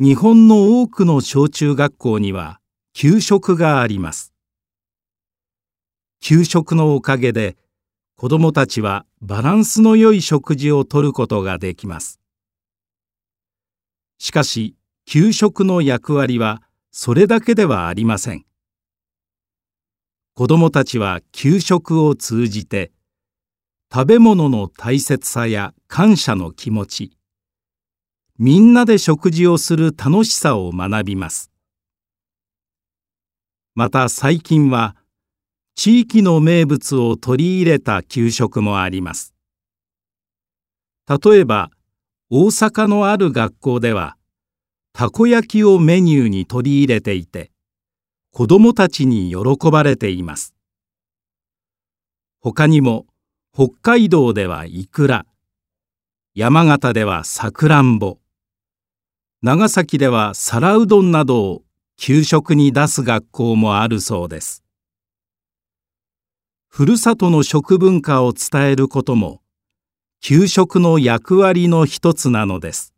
日本の多くの小中学校には給食があります。給食のおかげで子どもたちはバランスの良い食事をとることができます。しかし給食の役割はそれだけではありません。子どもたちは給食を通じて食べ物の大切さや感謝の気持ちみんなで食事をする楽しさを学びます。また最近は地域の名物を取り入れた給食もあります。例えば大阪のある学校ではたこ焼きをメニューに取り入れていて子どもたちに喜ばれています。他にも北海道ではいくら山形ではさくらんぼ長崎では皿うどんなどを給食に出す学校もあるそうです。ふるさとの食文化を伝えることも給食の役割の一つなのです。